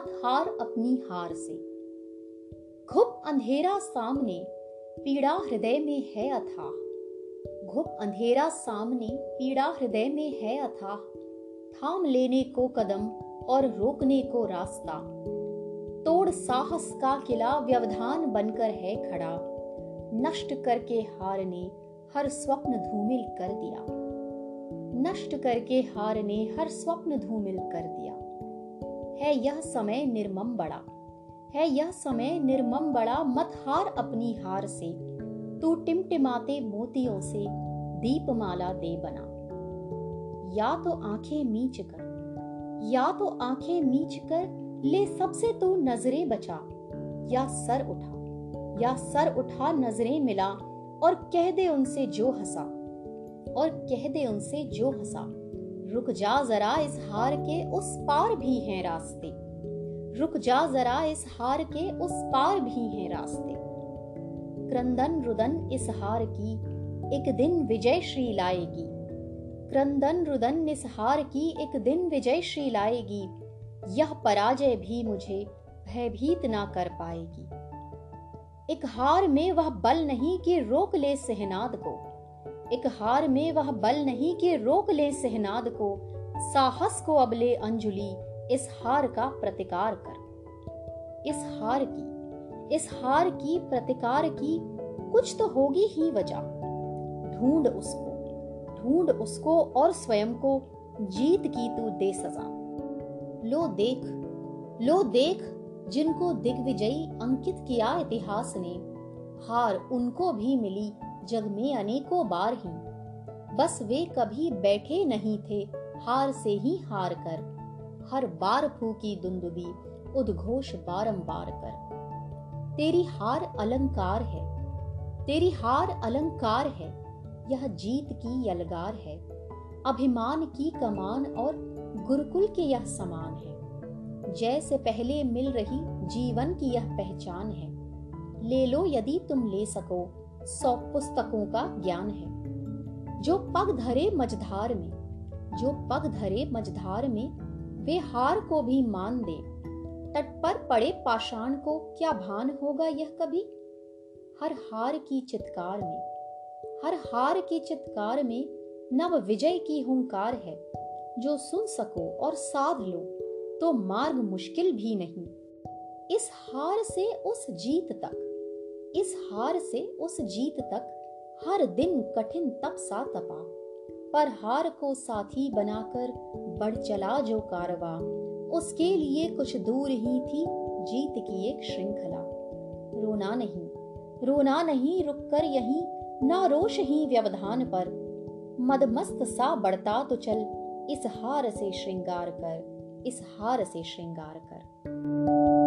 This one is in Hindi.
हार अपनी हार से। घुप अंधेरा सामने, पीड़ा हृदय में है अथाह। घुप अंधेरा सामने, पीड़ा हृदय में है अथाह। थाम लेने को कदम और रोकने को रास्ता। तोड़ साहस का किला व्यवधान बनकर है खड़ा। नष्ट करके हार ने हर स्वप्न धूमिल कर दिया। नष्ट करके हार ने हर स्वप्न धूमिल कर दिया। है यह समय निर्मम बड़ा। है यह समय निर्मम बड़ा, मत हार अपनी हार से। तू टिमटिमाते मोतियों से, दीपमाला दे बना। या तो आँखें मीच कर, या तो आँखें मीच कर, ले सबसे तू नज़रें बचा। या सर उठा, या सर उठा नज़रें मिला, और कह दे उनसे जो हंसा, और कह दे उनसे जो हंसा। रुक जा जरा इस हार के उस पार भी हैं रास्ते। रुक जा जरा इस हार के उस पार भी हैं रास्ते। क्रंदन रुदन इस हार की, एक दिन विजय श्री लाएगी। क्रंदन रुदन इस हार की, एक दिन विजय श्री लाएगी। यह पराजय भी मुझे भयभीत ना कर पाएगी। एक हार में वह बल नहीं कि रोक ले सहनाद को। एक हार में वह बल नहीं कि रोक ले सहनाद को, साहस को अब ले अंजुली इस हार का प्रतिकार कर। इस हार की, इस हार की प्रतिकार की कुछ तो होगी ही वजह। ढूंढ उसको ढूंढ उसको और स्वयं को, जीत की तू दे सजा। लो देख लो देख जिनको दिग्विजयी अंकित किया इतिहास ने, हार उनको भी मिली जग में अनेकों बार ही। बस वे कभी बैठे नहीं थे, हार से ही हार कर। हर बार फूकी दुंदुबी, उद्घोष बारंबार कर। तेरी हार अलंकार है। तेरी हार अलंकार है। यह जीत की यलगार है। अभिमान की कमान और गुरुकुल के यह समान है। जैसे पहले मिल रही जीवन की यह पहचान है। ले लो यदि तुम ले सको सौ पुस्तकों का ज्ञान है। जो पग धरे मझधार में, जो पग धरे मझधार में, वे हार को भी मान दे। तट पर पड़े पाषाण को क्या भान होगा यह कभी? हर हार की चित्कार में, हर हार की चित्कार में नव विजय की हुंकार है। जो सुन सको और साध लो तो मार्ग मुश्किल भी नहीं। इस हार से उस जीत तक इस हार से उस जीत तक हर दिन कठिन तप सा तपा। पर हार को साथी बनाकर बढ़ चला जो कारवा। उसके लिए कुछ दूर ही थी जीत की एक श्रृंखला। रोना नहीं रोना नहीं रुक कर यही, ना रोश ही व्यवधान पर। मदमस्त सा बढ़ता तो चल इस हार से श्रृंगार कर, इस हार से श्रृंगार कर।